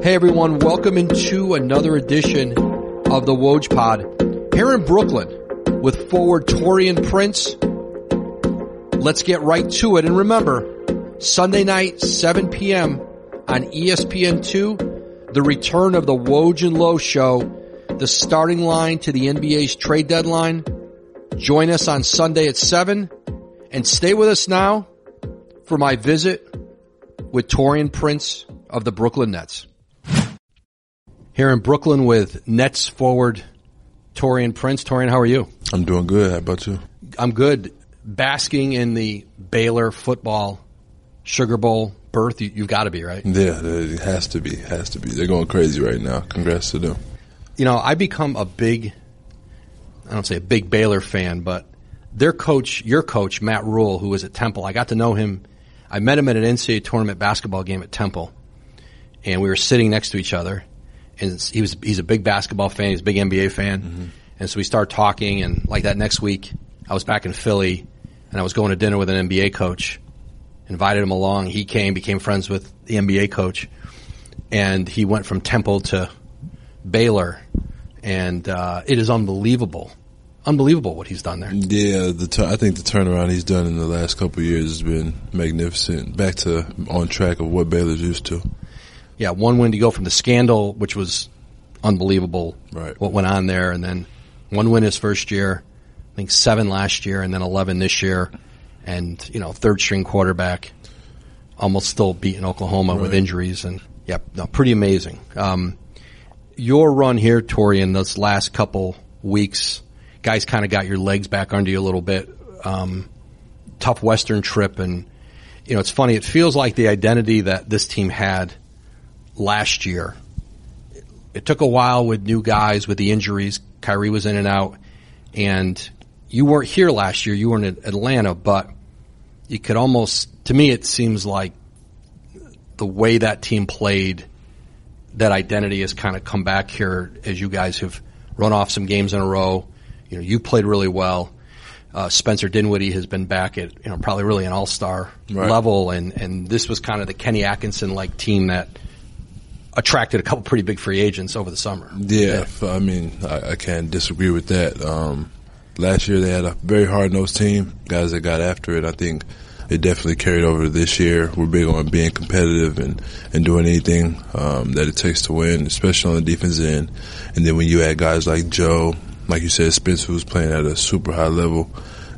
Hey everyone, welcome into another edition of the Woj Pod here in Brooklyn with forward Taurean Prince. Let's get right to it. And remember, Sunday night, 7 p.m. on ESPN2, the return of the Woj and Lowe show, the starting line to the NBA's trade deadline. Join us on Sunday at 7 and stay with us now for my visit with Taurean Prince of the Brooklyn Nets. Here in Brooklyn with Nets forward Taurean Prince. Taurean, how are you? I'm doing good. How about you? I'm good. Basking in the Baylor football Sugar Bowl berth. You, have got to be, right? Yeah, it has to be. Has to be. They're going crazy right now. Congrats to them. You know, I become a big, I don't say a big Baylor fan, but their coach, your coach, Matt Rhule, who was at Temple, I got to know him. I met him at an NCAA tournament basketball game at Temple, and we were sitting next to each other and he was he's a big basketball fan. He's a big NBA fan, mm-hmm. and so we started talking. And like that next week, I was back in Philly, and I was going to dinner with an NBA coach. Invited him along. He came, became friends with the NBA coach, and he went from Temple to Baylor, and uh, it is unbelievable unbelievable what he's done there. Yeah, the I think the turnaround he's done in the last couple years has been magnificent. Back to on track of what Baylor's used to yeah, one win to go from the scandal, which was unbelievable. Right. What went on there, and then one win his first year. I think seven last year, and then eleven this year, and you know third string quarterback, almost still beating Oklahoma right. with injuries, and yeah, no, pretty amazing. Um, your run here, Tori, in those last couple weeks, guys kind of got your legs back under you a little bit. Um, tough Western trip, and you know it's funny. It feels like the identity that this team had last year. It took a while with new guys with the injuries. Kyrie was in and out, and you weren't here last year. You were in Atlanta, but you could almost, to me, it seems like the way that team played, that identity has kind of come back here as you guys have run off some games in a row. You know, you played really well. Uh, Spencer Dinwiddie has been back at you know probably really an all star right. level, and and this was kind of the Kenny Atkinson like team that attracted a couple pretty big free agents over the summer. Yeah, yeah. I mean, I, I, can't disagree with that. Um, last year they had a very hard nosed team, guys that got after it. I think it definitely carried over to this year. We're big on being competitive and, and doing anything um, that it takes to win, especially on the defense end. And then when you add guys like Joe, like you said, Spencer was playing at a super high level,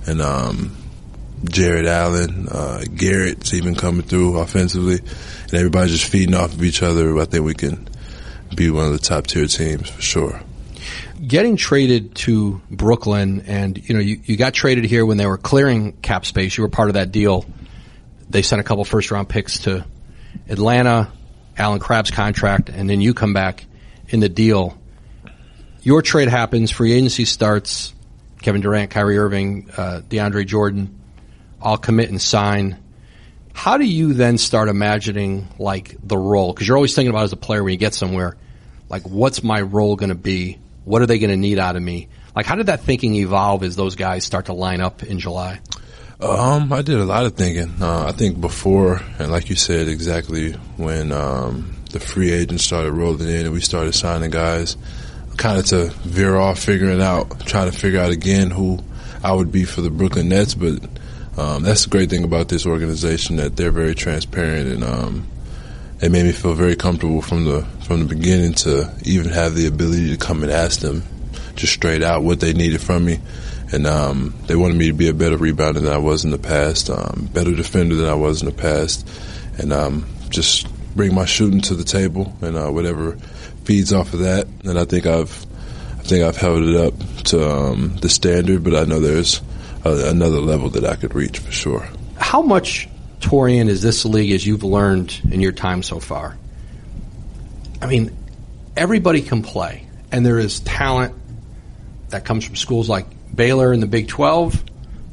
and um, Jarrett Allen, uh, Garrett's even coming through offensively, and everybody's just feeding off of each other. I think we can be one of the top tier teams for sure. Getting traded to Brooklyn, and you know, you, you got traded here when they were clearing cap space. You were part of that deal. They sent a couple first round picks to Atlanta, Allen Crabbe's contract, and then you come back in the deal. Your trade happens, free agency starts. Kevin Durant, Kyrie Irving, uh, DeAndre Jordan I'll commit and sign. How do you then start imagining like the role? Because you're always thinking about as a player when you get somewhere, like what's my role going to be? What are they going to need out of me? Like how did that thinking evolve as those guys start to line up in July? Um, I did a lot of thinking. Uh, I think before, and like you said, exactly when um, the free agents started rolling in and we started signing guys, kind of to veer off, figuring out, trying to figure out again who I would be for the Brooklyn Nets, but um, that's the great thing about this organization that they're very transparent and um, it made me feel very comfortable from the from the beginning to even have the ability to come and ask them just straight out what they needed from me. And um, they wanted me to be a better rebounder than I was in the past, um, better defender than I was in the past, and um, just bring my shooting to the table and uh, whatever feeds off of that. And I think I've I think I've held it up to um, the standard, but I know there's Uh, another level that I could reach for sure. How much Taurean is this league as you've learned in your time so far? I mean, everybody can play, and there is talent that comes from schools like Baylor in the Big 12,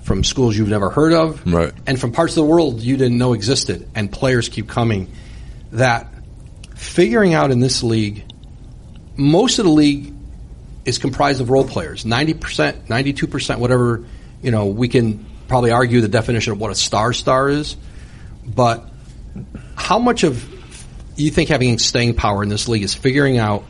from schools you've never heard of, right. and from parts of the world you didn't know existed, and players keep coming. That figuring out in this league, most of the league is comprised of role players 90%, 92%, whatever you know, we can probably argue the definition of what a star star is, but how much of you think having staying power in this league is figuring out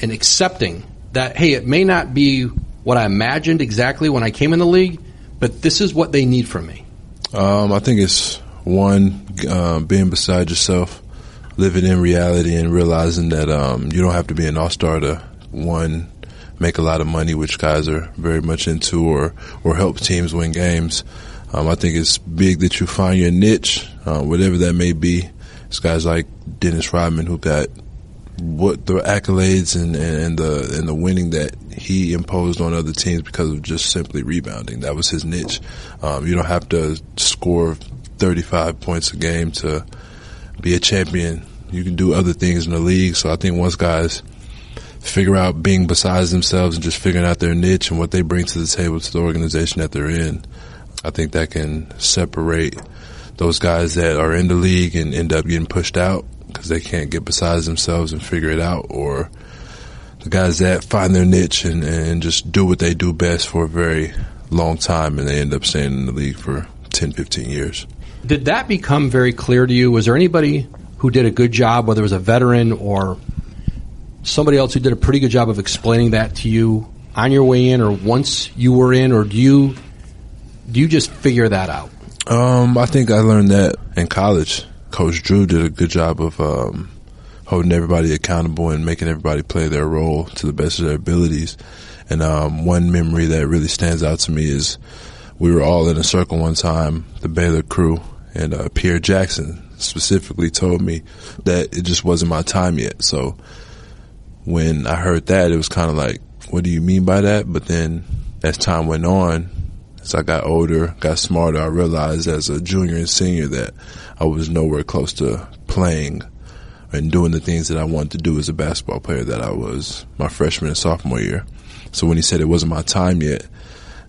and accepting that hey, it may not be what I imagined exactly when I came in the league, but this is what they need from me. Um, I think it's one uh, being beside yourself, living in reality, and realizing that um, you don't have to be an all star to one make a lot of money, which guys are very much into, or or help teams win games. Um, I think it's big that you find your niche, uh, whatever that may be. It's guys like Dennis Rodman who got what the accolades and, and the and the winning that he imposed on other teams because of just simply rebounding. That was his niche. Um, you don't have to score 35 points a game to be a champion. You can do other things in the league. So I think once guys figure out being besides themselves and just figuring out their niche and what they bring to the table to the organization that they're in, I think that can separate those guys that are in the league and end up getting pushed out because they can't get besides themselves and figure it out, or the guys that find their niche and, and just do what they do best for a very long time and they end up staying in the league for 10, 15 years. Did that become very clear to you? Was there anybody who did a good job, whether it was a veteran or somebody else who did a pretty good job of explaining that to you on your way in or once you were in, or do you do you just figure that out? Um, I think I learned that in college. Coach Drew did a good job of um, holding everybody accountable and making everybody play their role to the best of their abilities. And um, one memory that really stands out to me is we were all in a circle one time, the Baylor crew, and uh, Pierre Jackson specifically told me that it just wasn't my time yet. So when I heard that, it was kind of like, what do you mean by that? But then as time went on, as I got older, got smarter, I realized as a junior and senior that I was nowhere close to playing and doing the things that I wanted to do as a basketball player that I was my freshman and sophomore year. So when he said it wasn't my time yet,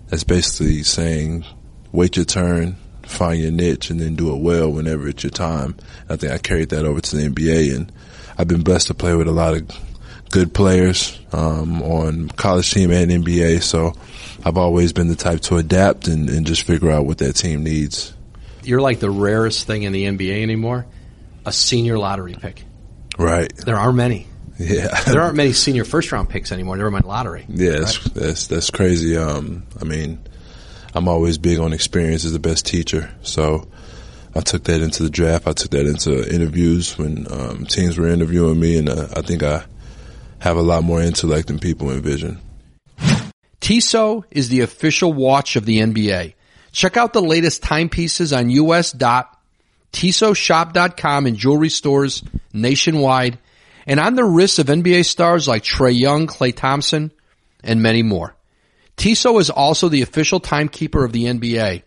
that's basically saying wait your turn, find your niche, and then do it well whenever it's your time. I think I carried that over to the NBA, and I've been blessed to play with a lot of good players um, on college team and NBA. So I've always been the type to adapt and, and just figure out what that team needs. You're like the rarest thing in the NBA anymore, a senior lottery pick. Right. There are many. Yeah. there aren't many senior first round picks anymore. Never mind lottery. Yeah, right? that's, that's that's crazy. Um, I mean, I'm always big on experience as the best teacher. So I took that into the draft. I took that into interviews when um, teams were interviewing me, and uh, I think I have a lot more intellect than people envision. Tissot is the official watch of the NBA. Check out the latest timepieces on us.tissotshop.com and jewelry stores nationwide and on the wrists of NBA stars like Trae Young, Klay Thompson, and many more. Tissot is also the official timekeeper of the NBA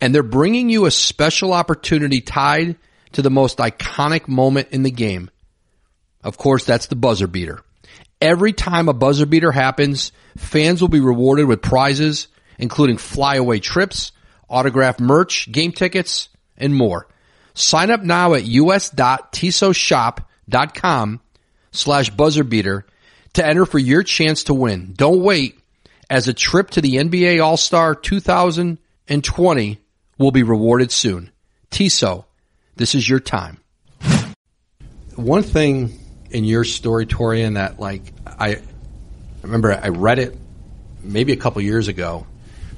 and they're bringing you a special opportunity tied to the most iconic moment in the game. Of course, that's the buzzer beater. Every time a buzzer beater happens, fans will be rewarded with prizes, including flyaway trips, autographed merch, game tickets, and more. Sign up now at us.tissotshop.com slash buzzer beater to enter for your chance to win. Don't wait as a trip to the NBA All-Star 2020 will be rewarded soon. Tissot, this is your time. One thing in your story, Taurean, that like I remember I read it maybe a couple years ago,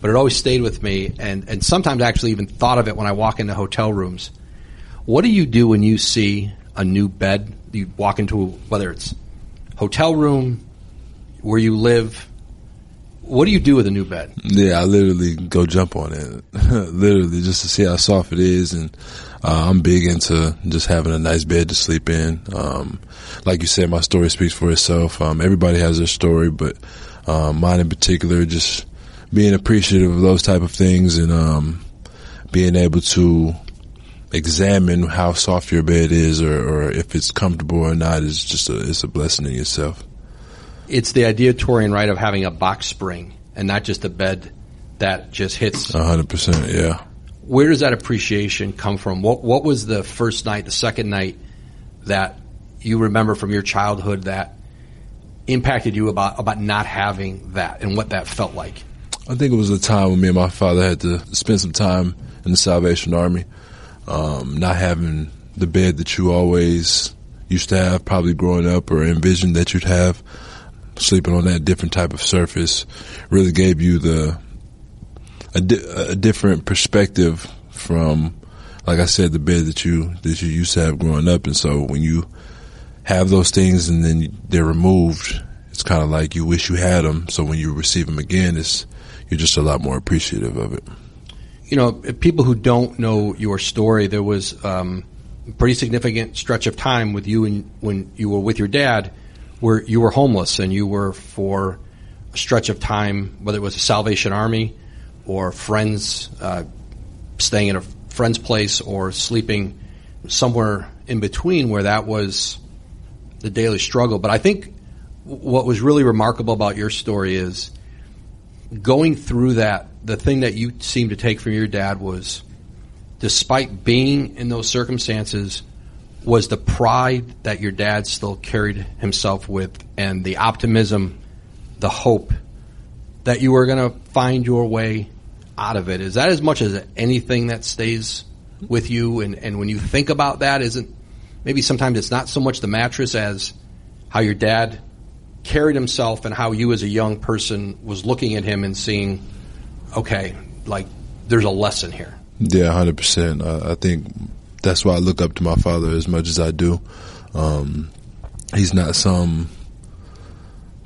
but it always stayed with me, and and sometimes I actually even thought of it when I walk into hotel rooms. What do you do when you see a new bed? You walk into whether it's hotel room, where you live. What do you do with a new bed? Yeah, I literally go jump on it, literally just to see how soft it is, and uh, I'm big into just having a nice bed to sleep in. Um, like you said, my story speaks for itself. Um, everybody has their story, but um, mine in particular, just being appreciative of those type of things and um, being able to examine how soft your bed is or, or, if it's comfortable or not is just a, it's a blessing in itself. It's the idea, Taurean, right, of having a box spring and not just a bed that just hits. hundred percent, yeah. Where does that appreciation come from? What What was the first night, the second night that you remember from your childhood that impacted you about about not having that and what that felt like? I think it was a time when me and my father had to spend some time in the Salvation Army, um, not having the bed that you always used to have, probably growing up, or envisioned that you'd have. Sleeping on that different type of surface really gave you the a, di- a different perspective from, like I said, the bed that you that you used to have growing up. And so when you have those things and then they're removed, it's kind of like you wish you had them. So when you receive them again, it's you're just a lot more appreciative of it. You know, people who don't know your story, there was um, a pretty significant stretch of time with you and when you were with your dad, where you were homeless and you were for a stretch of time, whether it was a Salvation Army or friends uh, staying in a friend's place or sleeping somewhere in between, where that was the daily struggle. But I think what was really remarkable about your story is going through that. The thing that you seemed to take from your dad was, despite being in those circumstances, was the pride that your dad still carried himself with and the optimism, the hope that you were going to find your way out of it. Is that as much as anything that stays with you? And, and when you think about that, isn't maybe sometimes it's not so much the mattress as how your dad carried himself and how you as a young person was looking at him and seeing, okay, like there's a lesson here. Yeah, hundred uh, percent. I think that's why I look up to my father as much as I do. Um, he's not some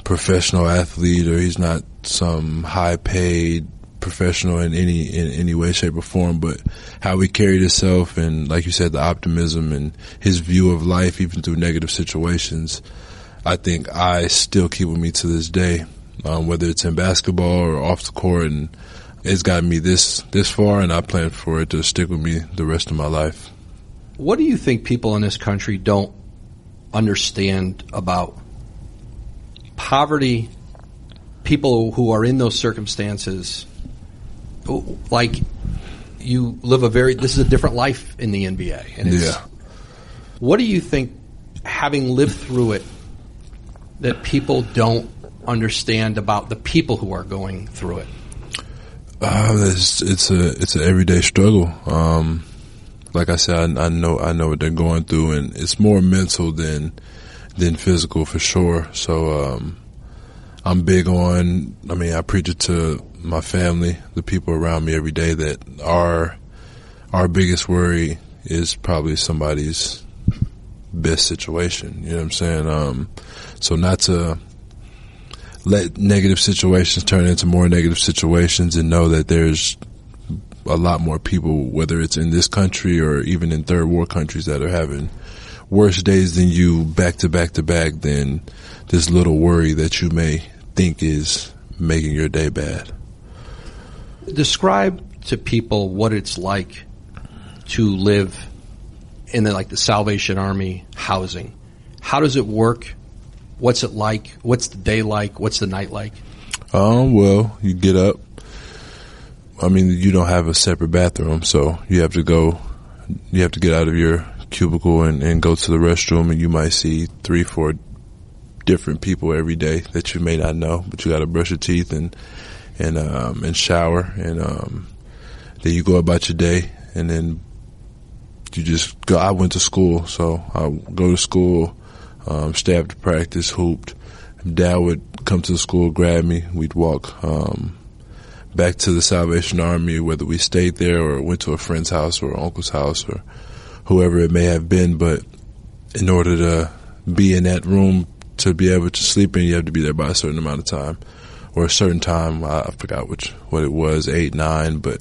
professional athlete or he's not some high paid professional in any in any way, shape, or form, but how he carried himself and, like you said, the optimism and his view of life, even through negative situations. I think I still keep with me to this day, um, whether it's in basketball or off the court, and it's gotten me this this far, and I plan for it to stick with me the rest of my life. What do you think people in this country don't understand about poverty? People who are in those circumstances, like you live a very this is a different life in the NBA. And yeah. What do you think, having lived through it, that people don't understand about the people who are going through it? Uh, it's, it's a it's an everyday struggle. Um, like I said, I, I, know I know what they're going through, and it's more mental than than physical for sure. So um, I'm big on. I mean, I preach it to my family, the people around me every day that our our biggest worry is probably somebody's best situation. You know what I'm saying? Um, so not to let negative situations turn into more negative situations and know that there's a lot more people, whether it's in this country or even in third world countries that are having worse days than you back to back to back than this little worry that you may think is making your day bad. Describe to people what it's like to live in the like the Salvation Army housing. How does it work? What's it like? What's the day like? What's the night like? Um, well, you get up, I mean, you don't have a separate bathroom, so you have to go, you have to get out of your cubicle and, and go to the restroom and you might see three, four different people every day that you may not know, but you got to brush your teeth and, and, um, and shower and, um, then you go about your day and then you just go, I went to school, so I go to school, um, stay after practice, hooped. Dad would come to the school, grab me, we'd walk, um, back to the Salvation Army, whether we stayed there or went to a friend's house or uncle's house or whoever it may have been. But in order to be in that room to be able to sleep in, you have to be there by a certain amount of time or a certain time. I, forgot which what it was, eight, nine, but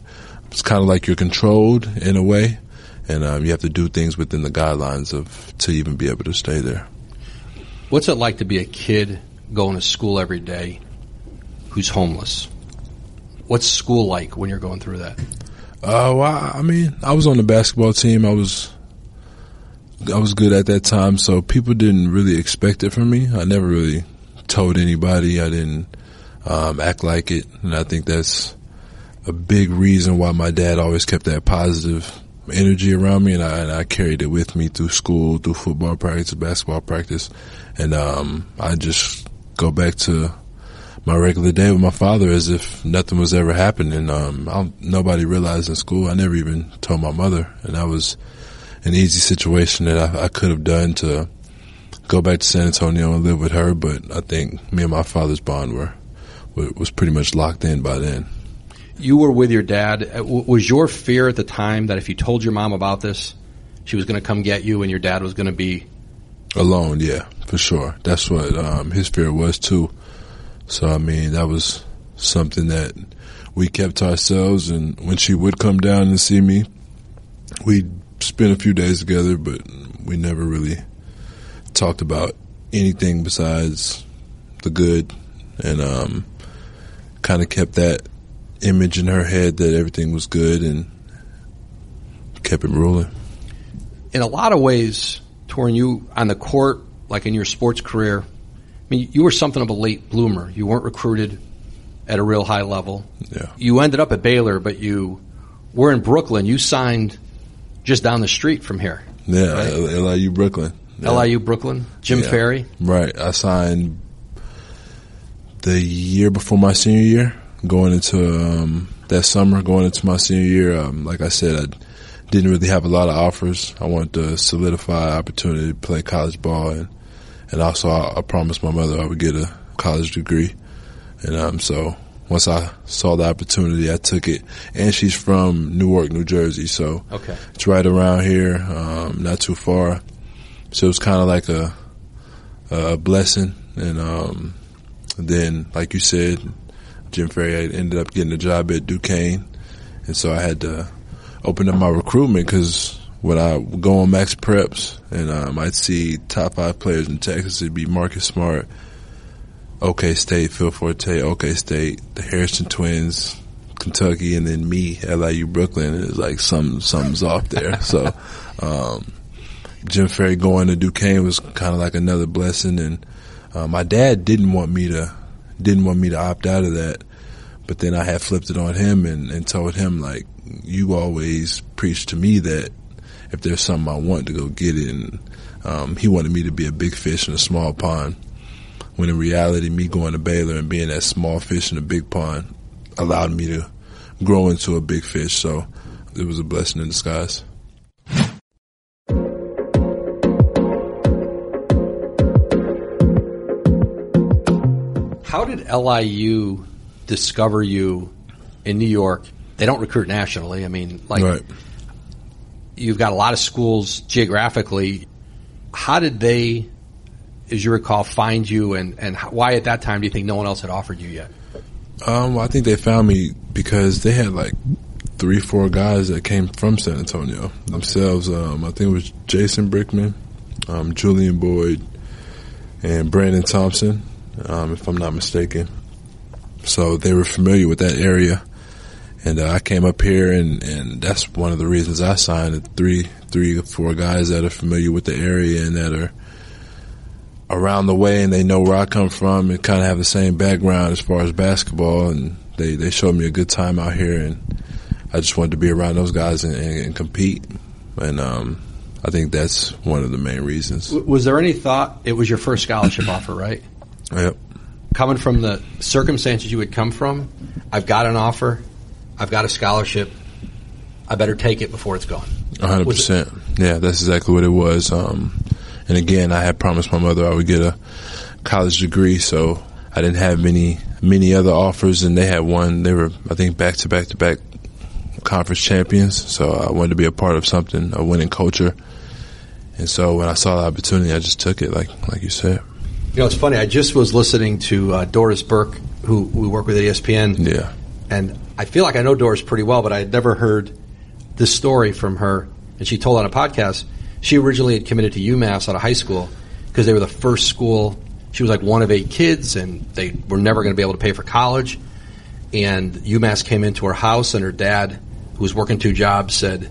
it's kind of like you're controlled in a way, and um, you have to do things within the guidelines of to even be able to stay there. What's it like to be a kid going to school every day who's homeless? what's school like when you're going through that? Uh, well, I mean, I was on the basketball team. I was, I was good at that time, so people didn't really expect it from me. I never really told anybody. I didn't um, act like it, and I think that's a big reason why my dad always kept that positive energy around me, and I, and I carried it with me through school, through football practice, basketball practice, and um, I just go back to my regular day with my father as if nothing was ever happening. Um, nobody realized in school. I never even told my mother, and that was an easy situation that I, I could have done to go back to San Antonio and live with her. But I think me and my father's bond were was pretty much locked in by then. You were with your dad. Uh, was your fear at the time that if you told your mom about this, she was going to come get you, and your dad was going to be alone? Yeah, for sure. That's what um, his fear was too. So I mean, that was something that we kept to ourselves. And when she would come down and see me, we'd spend a few days together, but we never really talked about anything besides the good, and um, kind of kept that image in her head that everything was good and kept it rolling. In a lot of ways, Taurean, you on the court, like in your sports career, I mean, you were something of a late bloomer. You weren't recruited at a real high level. Yeah. You ended up at Baylor, but you were in Brooklyn. You signed just down the street from here. Yeah, right? LIU Brooklyn. Yeah. LIU Brooklyn. Jim yeah. Ferry. Right. I signed the year before my senior year, going into um, that summer, going into my senior year. Um, like I said, I didn't really have a lot of offers. I wanted to solidify opportunity to play college ball, and and also I, I promised my mother I would get a college degree, and um, so once I saw the opportunity, I took it. And she's from Newark, New Jersey, so okay. it's right around here, um, not too far. So it was kind of like a a blessing, and um, then, like you said, Jim Ferry ended up getting a job at Duquesne, and so I had to open up my recruitment because when I go on Max Preps and um, I'd see top five players in Texas, it'd be Marcus Smart, OK State, Phil Forte, OK State, the Harrison Twins, Kentucky, and then me, LIU Brooklyn. It's like some something's off there. so um, Jim Ferry going to Duquesne was kind of like another blessing, and uh, my dad didn't want me to didn't want me to opt out of that, but then I had flipped it on him and, and told him like, you always preach to me that if there's something I want to go get it, and um, he wanted me to be a big fish in a small pond. When in reality, me going to Baylor and being that small fish in a big pond allowed me to grow into a big fish. So it was a blessing in disguise. How did LIU discover you in New York? They don't recruit nationally. I mean, like right. you've got a lot of schools geographically. How did they, as you recall, find you, and and why at that time do you think no one else had offered you yet? Um, I think they found me because they had like three, four guys that came from San Antonio themselves. Um, I think it was Jason Brickman, um, Julian Boyd, and Brandon Thompson um, if I'm not mistaken. So they were familiar with that area, and uh, I came up here, and, and that's one of the reasons I signed three, four guys that are familiar with the area and that are around the way, and they know where I come from, and kind of have the same background as far as basketball, and they they showed me a good time out here, and I just wanted to be around those guys and, and, and compete, and um, I think that's one of the main reasons. Was there any thought? It was your first scholarship offer, right? Yep. Coming from the circumstances you would come from, I've got an offer, I've got a scholarship, I better take it before it's gone. hundred percent. Yeah, that's exactly what it was. Um, and again, I had promised my mother I would get a college degree, so I didn't have many many other offers, and they had one. They were, I think, back to back to back conference champions. So I wanted to be a part of something, a winning culture. And so when I saw the opportunity, I just took it, like like you said. You know, it's funny. I just was listening to uh, Doris Burke, who we work with at ESPN. Yeah. And I feel like I know Doris pretty well, but I had never heard this story from her. And she told on a podcast she originally had committed to UMass out of high school because they were the first school. She was like one of eight kids, and they were never going to be able to pay for college. And UMass came into her house, and her dad, who was working two jobs, said,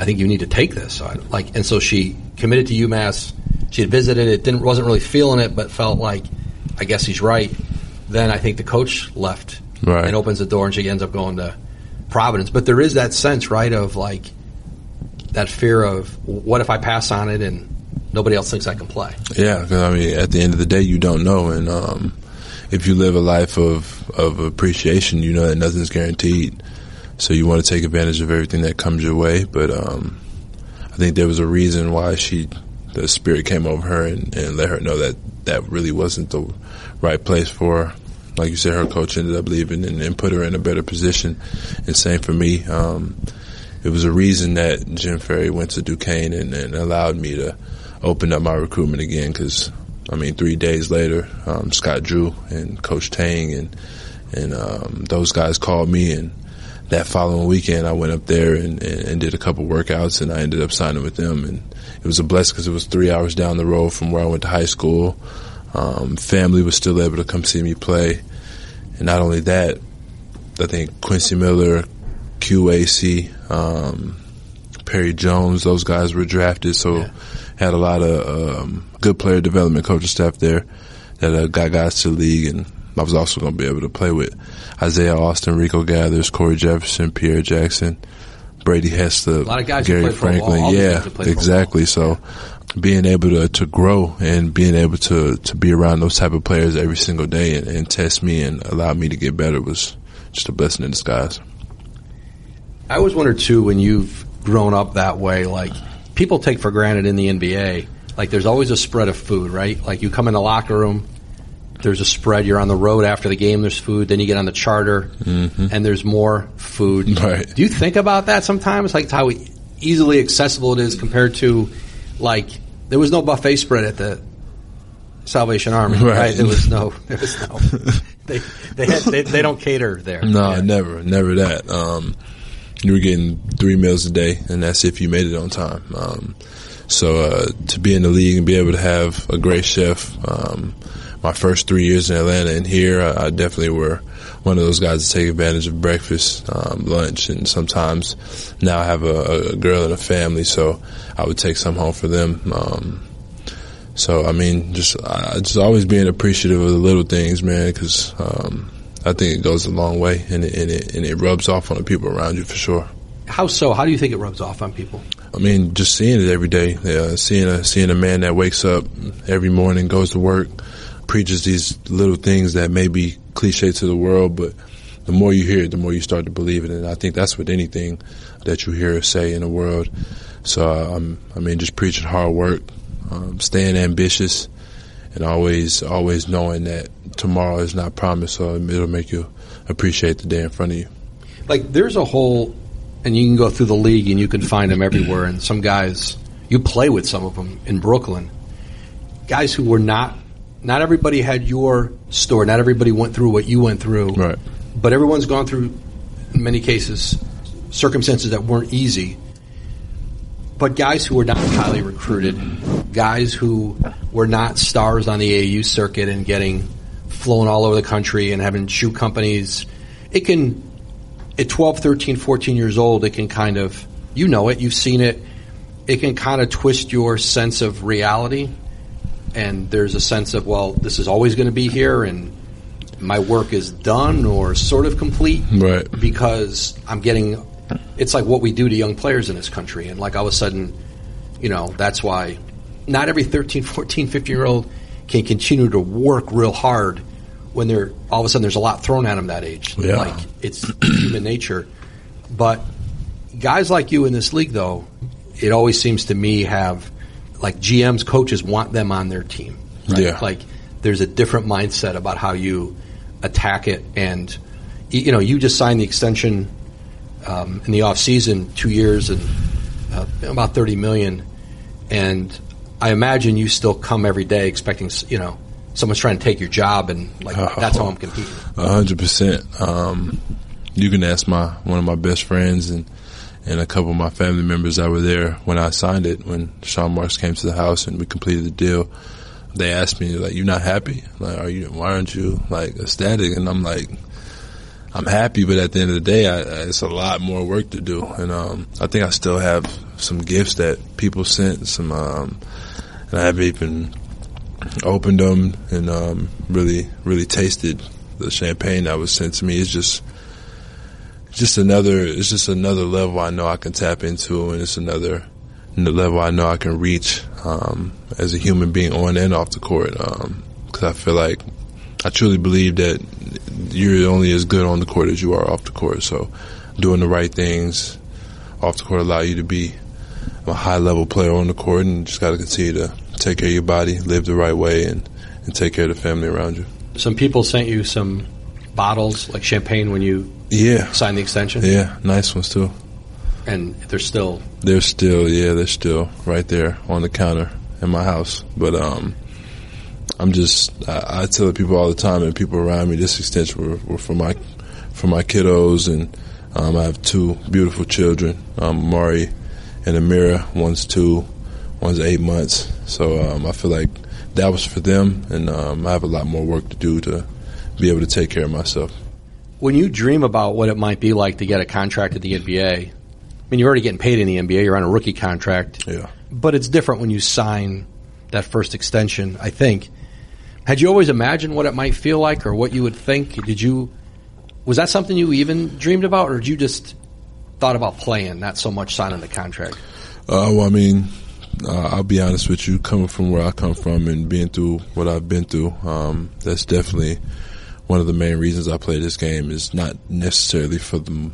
"I think you need to take this." So I, like, and so she committed to UMass she had visited it, didn't wasn't really feeling it, but felt like, I guess he's right. Then I think the coach left right. and opens the door, and she ends up going to Providence. But there is that sense, right, of like that fear of what if I pass on it and nobody else thinks I can play. Yeah, because I mean, at the end of the day, you don't know, and um, if you live a life of of appreciation, you know that nothing's guaranteed. So you want to take advantage of everything that comes your way, but um, I think there was a reason why she, the spirit came over her and, and let her know that that really wasn't the right place for her. Like you said, her coach ended up leaving and, and put her in a better position. And same for me. Um, it was a reason that Jim Ferry went to Duquesne and, and allowed me to open up my recruitment again because I mean, three days later, um, Scott Drew and Coach Tang and and um, those guys called me, and that following weekend, I went up there and, and, did a couple workouts, and I ended up signing with them, and it was a blessing because it was three hours down the road from where I went to high school. Um, family was still able to come see me play, and not only that, I think Quincy Miller, QAC, um, Perry Jones, those guys were drafted, so. Yeah had a lot of um, good player development coaching staff there that uh, got guys to the league, and I was also going to be able to play with Isaiah Austin, Rico Gathers, Corey Jefferson, Pierre Jackson, Brady Heslip, Gary Franklin. Yeah, exactly. So being able to, to grow and being able to, to be around those type of players every single day and, and test me and allow me to get better was just a blessing in disguise. I always wonder too when you've grown up that way, like people take for granted in the NBA. Like there's always a spread of food, right? Like you come in the locker room, there's a spread. You're on the road after the game. There's food. Then you get on the charter, mm-hmm. and there's more food. Right. Do you think about that sometimes? Like how easily accessible it is compared to, like, there was no buffet spread at the Salvation Army, right? right? There was no. There was no. they they, had, they, they don't cater there. No, yeah. never, never that. Um, you were getting three meals a day, and that's if you made it on time. Um, so uh, to be in the league and be able to have a great chef, um, my first three years in Atlanta and here, I, I, definitely were one of those guys to take advantage of breakfast, um, lunch, and sometimes now I have a, a, girl and a family, so I would take some home for them. Um, so I mean, just I, just always being appreciative of the little things, man, because um, I think it goes a long way, and it, and it, and it rubs off on the people around you for sure. How so? How do you think it rubs off on people? I mean, just seeing it every day. Uh, seeing a seeing a man that wakes up every morning, goes to work, preaches these little things that may be cliche to the world, but the more you hear it, the more you start to believe it. And I think that's with anything that you hear say in the world. So um, I mean, just preaching hard work, um, staying ambitious, and always always knowing that tomorrow is not promised, so it'll make you appreciate the day in front of you. Like there's a whole, and you can go through the league and you can find them everywhere. And some guys, you play with some of them in Brooklyn, guys who were not. Not everybody had your story. Not everybody went through what you went through. Right. But everyone's gone through, in many cases, circumstances that weren't easy. But guys who were not highly recruited, guys who were not stars on the AAU circuit and getting flown all over the country and having shoe companies, it can, at 12, 13, 14 years old, it can kind of, you know it, you've seen it, it can kind of twist your sense of reality. And there's a sense of, well, this is always going to be here and my work is done or sort of complete. Right. Because I'm getting, it's like what we do to young players in this country. And like all of a sudden, you know, that's why not every 13, 14, 15 year old can continue to work real hard when they're all of a sudden there's a lot thrown at them that age. Yeah. Like it's human nature. But guys like you in this league, though, it always seems to me have like GMs, coaches want them on their team. Right? Yeah. Like there's a different mindset about how you attack it, and you know you just signed the extension um, in the off season, two years and uh, about thirty million, and I imagine you still come every day expecting you know someone's trying to take your job, and like uh, that's how I'm competing. A hundred percent. Um, you can ask my one of my best friends and and a couple of my family members that were there when I signed it. When Sean Marks came to the house and we completed the deal, they asked me like, "You're not happy? Like, are you? Why aren't you like ecstatic?" And I'm like. I'm happy, but at the end of the day, I, it's a lot more work to do, and um, I think I still have some gifts that people sent, some, um, and I haven't even opened them and um, really, really tasted the champagne that was sent to me. It's just, just another. It's just another level I know I can tap into, and it's another level I know I can reach um, as a human being on and off the court. Because um, I feel like I truly believe that you're only as good on the court as you are off the court. So, doing the right things off the court allow you to be a high level player on the court, and just got to continue to take care of your body, live the right way, and and take care of the family around you. Some people sent you some bottles like champagne when you Yeah, signed the extension, yeah, nice ones too. and they're still They're still, yeah, they're still right there on the counter in my house. But um, I'm just, I, I tell the people all the time, and people around me, this extension were, were for my, for my kiddos, and um, I have two beautiful children, um, Mari and Amira. One's two, one's eight months. So um, I feel like that was for them, and um, I have a lot more work to do to be able to take care of myself. When you dream about what it might be like to get a contract at the NBA. I mean, you're already getting paid in the NBA. You're on a rookie contract. Yeah. but it's different when you sign that first extension. I think. Had you always imagined what it might feel like, or what you would think? Did you? Was that something you even dreamed about, or did you just thought about playing, not so much signing the contract? Uh, well, I mean, uh, I'll be honest with you. Coming from where I come from and being through what I've been through, um, that's definitely one of the main reasons I play this game. Is not necessarily for the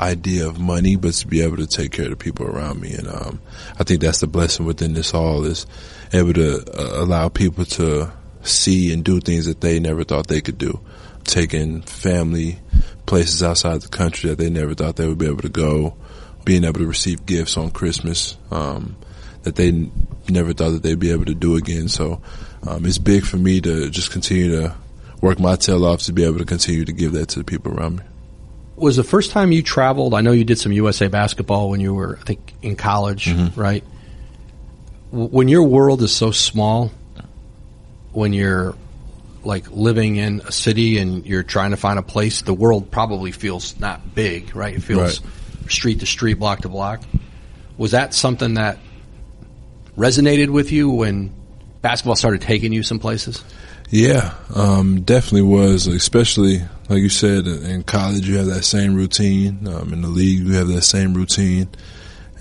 idea of money, but to be able to take care of the people around me. And um, I think that's the blessing within this all is able to uh, allow people to see and do things that they never thought they could do. Taking family places outside the country that they never thought they would be able to go being able to receive gifts on Christmas um, that they n- never thought that they'd be able to do again. So um, it's big for me to just continue to work my tail off to be able to continue to give that to the people around me. Was the first time you traveled? I know you did some USA basketball when you were, I think, in college, mm-hmm. right? When your world is so small, when you're like living in a city and you're trying to find a place, the world probably feels not big, right? It feels street to street, block to block. Was that something that resonated with you when basketball started taking you some places? Yeah, um, definitely was. Especially like you said, in college, you have that same routine. Um, in the league, you have that same routine.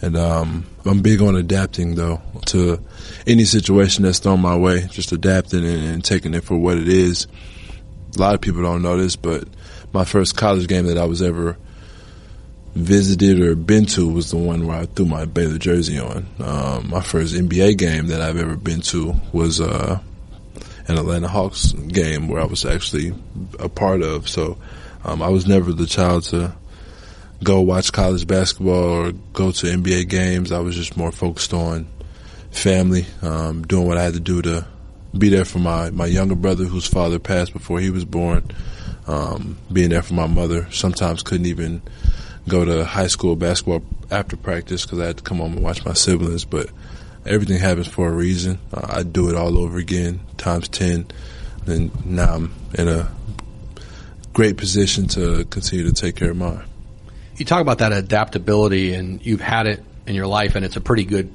And um, I'm big on adapting though to any situation that's thrown my way. Just adapting and, and taking it for what it is. A lot of people don't know this, but my first college game that I was ever visited or been to was the one where I threw my Baylor jersey on. Um, my first NBA game that I've ever been to was uh, an Atlanta Hawks game where I was actually a part of. So um, I was never the child to go watch college basketball or go to NBA games. I was just more focused on family, um, doing what I had to do to be there for my, my younger brother whose father passed before he was born, um, being there for my mother. Sometimes couldn't even go to high school basketball after practice because I had to come home and watch my siblings. But everything happens for a reason. Uh, I do it all over again, times 10. And now I'm in a great position to continue to take care of mine. you talk about that adaptability and you've had it in your life and it's a pretty good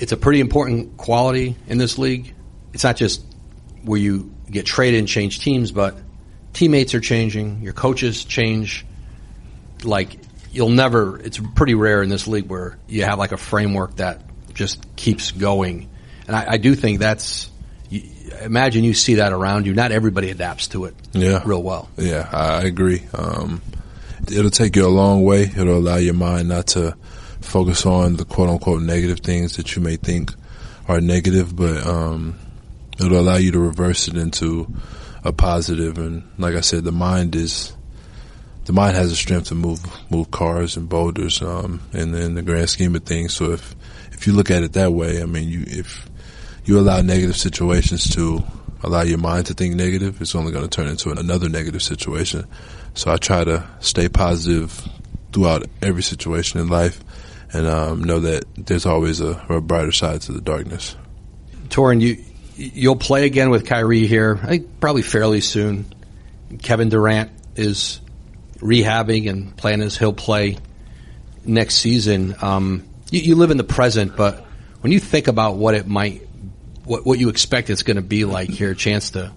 it's a pretty important quality in this league it's not just where you get traded and change teams but teammates are changing your coaches change like you'll never it's pretty rare in this league where you have like a framework that just keeps going and i, I do think that's imagine you see that around you not everybody adapts to it Yeah. real well Yeah, I I agree. Um, it'll take you a long way. It'll allow your mind not to focus on the quote unquote negative things that you may think are negative, but um, it'll allow you to reverse it into a positive. And like I said, the mind is the mind has the strength to move move cars and boulders um, in, in the grand scheme of things. So if if you look at it that way, I mean, you if you allow negative situations to allow your mind to think negative, it's only going to turn into another negative situation. So I try to stay positive throughout every situation in life, and um, know that there's always a, a brighter side to the darkness. Taurean, you you'll play again with Kyrie here. I think probably fairly soon. Kevin Durant is rehabbing and plan is he'll play next season. Um, you, you live in the present, but when you think about what it might, what what you expect it's going to be like here, a chance to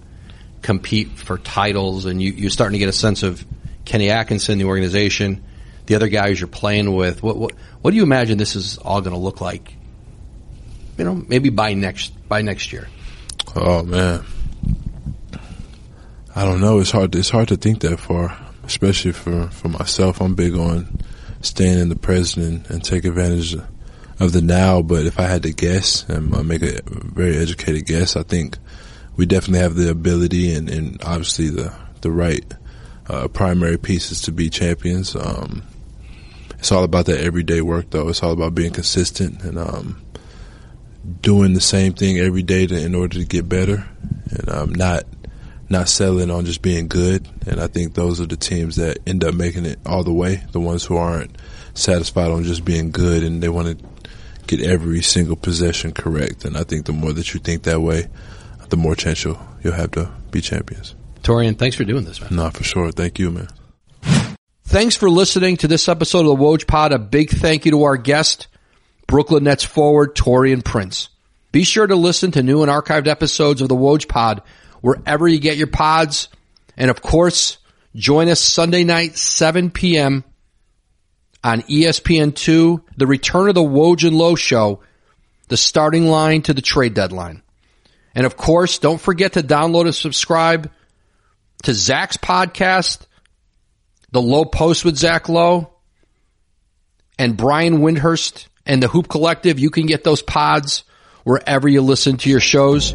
compete for titles, and you, you're starting to get a sense of Kenny Atkinson, the organization, the other guys you're playing with. What what what do you imagine this is all going to look like? You know, maybe by next by next year. Oh man, I don't know. It's hard. It's hard to think that far, especially for for myself. I'm big on staying in the present and, and take advantage of the now. But if I had to guess and uh, make a very educated guess, I think we definitely have the ability and, and obviously the the right uh, primary pieces to be champions. Um, it's all about that everyday work, though. It's all about being consistent and um, doing the same thing every day to, in order to get better, and um, not not settling on just being good. And I think those are the teams that end up making it all the way. The ones who aren't satisfied on just being good and they want to get every single possession correct. And I think the more that you think that way, the more chance you'll, you'll have to be champions. Taurean, thanks for doing this, man. No, for sure. Thank you, man. Thanks for listening to this episode of the Woj Pod. A big thank you to our guest, Brooklyn Nets forward Taurean Prince. Be sure to listen to new and archived episodes of the Woj Pod wherever you get your pods. And of course, join us Sunday night, 7 p.m. on ESPN2, the return of the Woj and Lowe show, the starting line to the trade deadline. And of course, don't forget to download and subscribe to Zach's podcast, The Low Post with Zach Lowe, and Brian Windhorst and the Hoop Collective. You can get those pods wherever you listen to your shows.